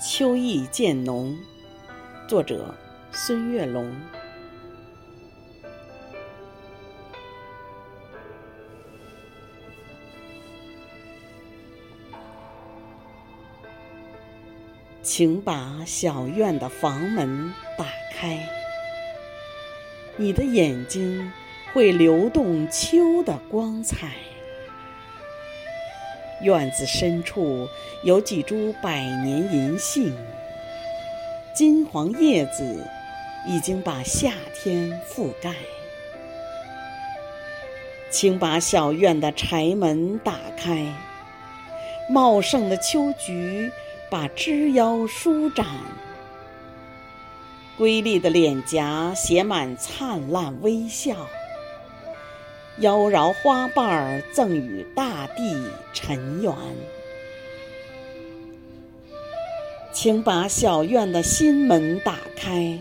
秋意渐浓，作者孙月龙。请把小院的房门打开，你的眼睛会流动秋的光彩。院子深处有几株百年银杏，金黄叶子已经把夏天覆盖。请把小院的柴门打开，茂盛的秋菊把枝腰舒展，瑰丽的脸颊写满灿烂微笑。妖娆花瓣儿赠予大地尘缘，请把小院的心门打开。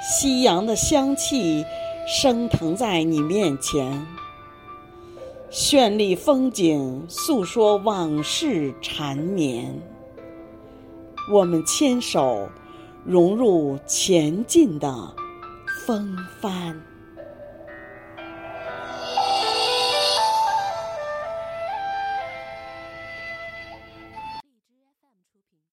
夕阳的香气升腾在你面前，绚丽风景诉说往事缠绵。我们牵手，融入前进的风帆。